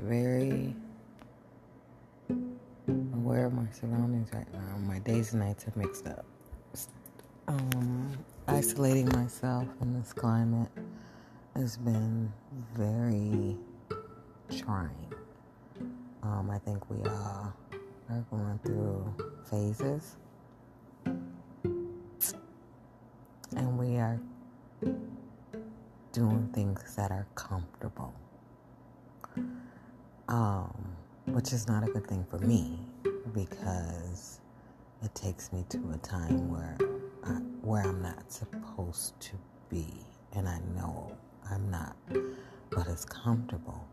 very aware of my surroundings right now. My days and nights are mixed up. Um, isolating myself in this climate has been very trying. Um, I think we all are going through phases. And we are doing things that are comfortable. Um, which is not a good thing for me because it takes me to a time where I, where I'm not supposed to be, and I know I'm not, but it's comfortable.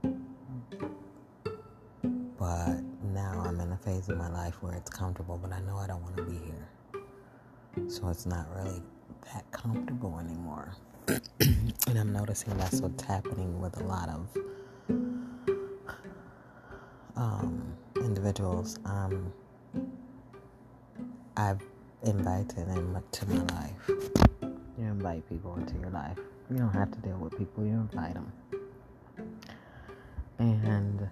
But now I'm in a phase of my life where it's comfortable, but I know I don't want to be here, so it's not really that comfortable anymore. and I'm noticing that's what's happening with a lot of um, individuals um, I've invited into my life. You invite people into your life. You don't have to deal with people, you invite them. And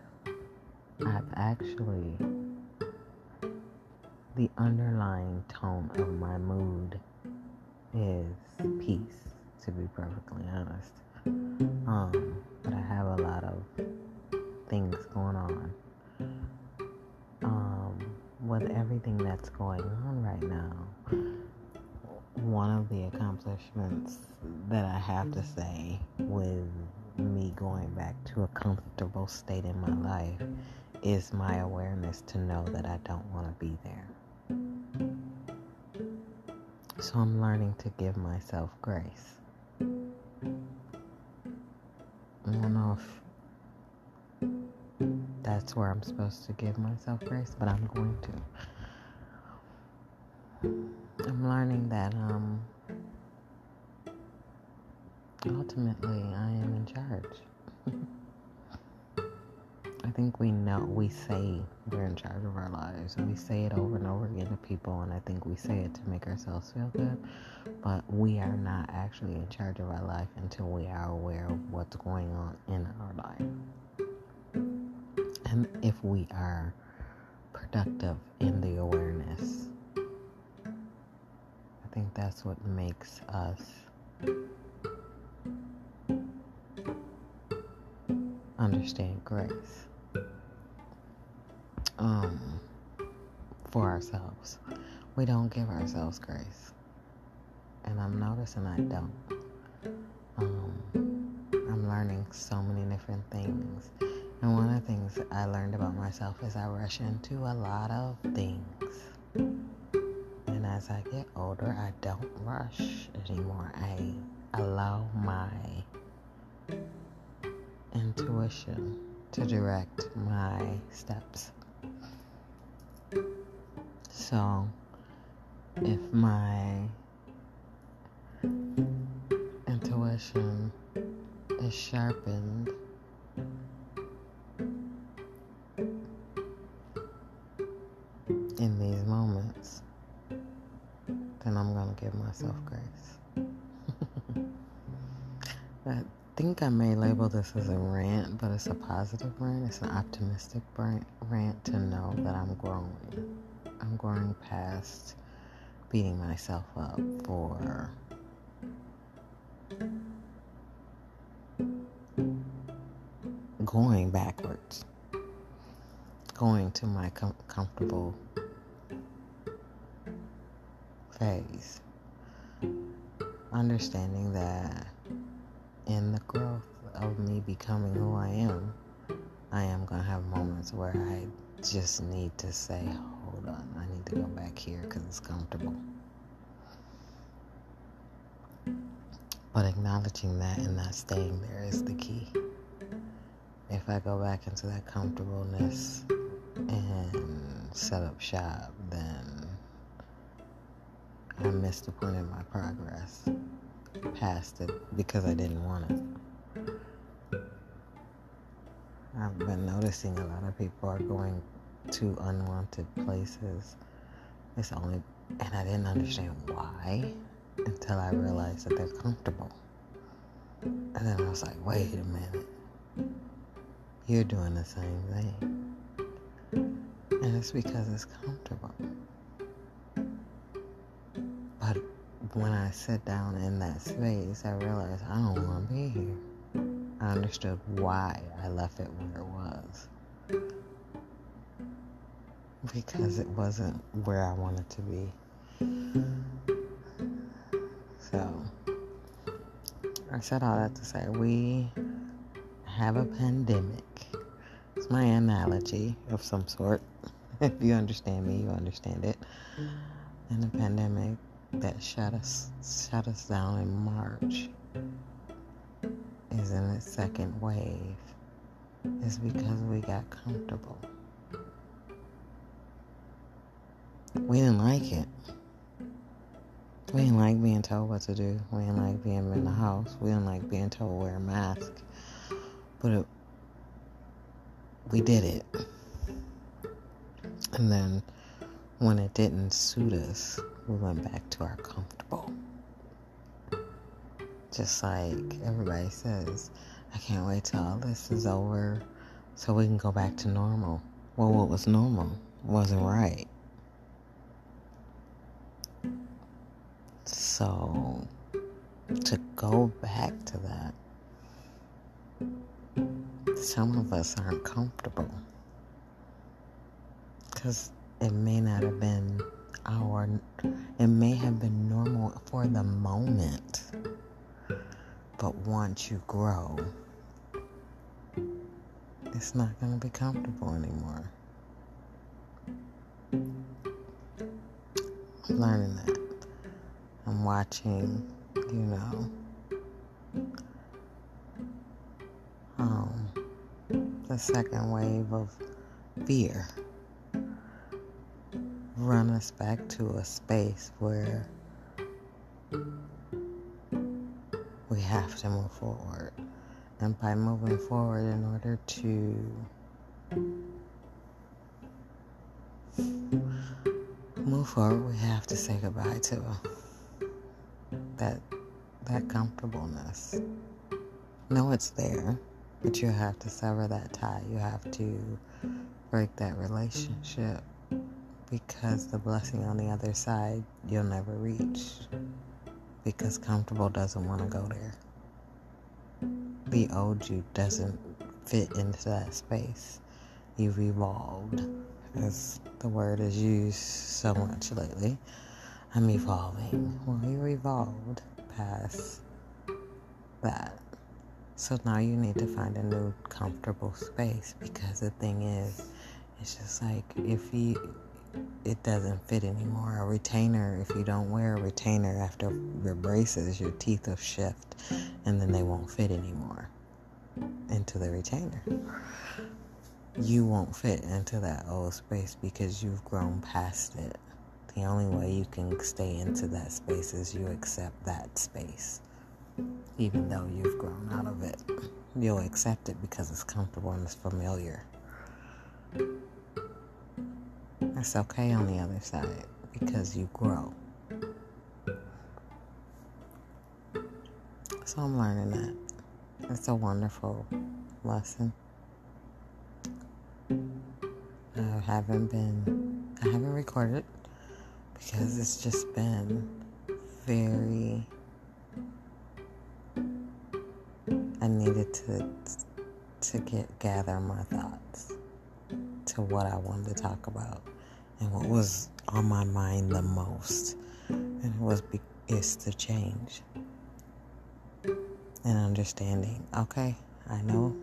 I've actually, the underlying tone of my mood is peace, to be perfectly honest. Um, but I have a lot of things going on with everything that's going on right now, one of the accomplishments that I have to say with me going back to a comfortable state in my life is my awareness to know that I don't want to be there. So I'm learning to give myself grace. I don't know if that's where I'm supposed to give myself grace, but I'm going to. I'm learning that um, ultimately I am in charge. I think we know, we say we're in charge of our lives, and we say it over and over again to people, and I think we say it to make ourselves feel good, but we are not actually in charge of our life until we are aware of what's going on in our life and if we are productive in the awareness. I think that's what makes us understand grace um, for ourselves. We don't give ourselves grace. And I'm noticing I don't. Um, I'm learning so many different things and one of the things I learned about myself is I rush into a lot of things. And as I get older, I don't rush anymore. I allow my intuition to direct my steps. So, if my intuition is sharpened in these moments, then I'm going to give myself grace. I think I may label this as a rant, but it's a positive rant. It's an optimistic rant to know that I'm growing. I'm growing past beating myself up for going backwards, going to my com- comfortable phase. Understanding that in the growth of me becoming who I am, I am going to have moments where I just need to say, hold on, I need to go back here because it's comfortable. But acknowledging that and not staying there is the key. If I go back into that comfortableness and set up shop, then I missed the point in my progress past it because I didn't want it. I've been noticing a lot of people are going to unwanted places. It's only, and I didn't understand why until I realized that they're comfortable. And then I was like, wait a minute. you're doing the same thing. And it's because it's comfortable. When I sit down in that space, I realize I don't want to be here. I understood why I left it where it was. Because it wasn't where I wanted to be. So, I said all that to say we have a pandemic. It's my analogy of some sort. if you understand me, you understand it. And the pandemic that shut us shut us down in March is in its second wave is because we got comfortable. We didn't like it. We didn't like being told what to do. We didn't like being in the house. We didn't like being told to wear a mask. But it, we did it. And then when it didn't suit us, we went back to our comfortable. Just like everybody says, I can't wait till all this is over so we can go back to normal. Well, what was normal wasn't right. So, to go back to that, some of us aren't comfortable. Because it may not have been our, it may have been normal for the moment. But once you grow, it's not going to be comfortable anymore. I'm learning that. I'm watching, you know, um, the second wave of fear run us back to a space where we have to move forward. And by moving forward, in order to move forward, we have to say goodbye to that that comfortableness. No, it's there, but you have to sever that tie. You have to break that relationship because the blessing on the other side you'll never reach because comfortable doesn't want to go there. The old you doesn't fit into that space. You've evolved, as the word is used so much lately. I'm evolving. Well, you evolved past that. So now you need to find a new comfortable space because the thing is, it's just like if you it doesn't fit anymore. A retainer, if you don't wear a retainer after your braces, your teeth will shift and then they won't fit anymore into the retainer. You won't fit into that old space because you've grown past it. The only way you can stay into that space is you accept that space. Even though you've grown out of it, you'll accept it because it's comfortable and it's familiar. It's okay on the other side because you grow. So I'm learning that. It's a wonderful lesson. I haven't been, I haven't recorded because it's just been very, I needed to, to get, gather my thoughts to what I wanted to talk about and what was on my mind the most. And it was is the change and understanding. Okay, I know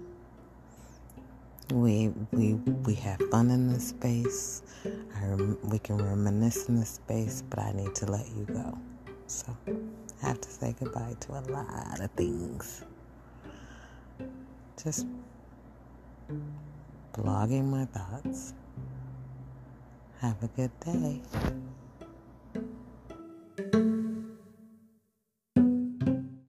we we we have fun in this space. I rem- we can reminisce in this space, but I need to let you go. So I have to say goodbye to a lot of things. Just blogging my thoughts. Have a good day.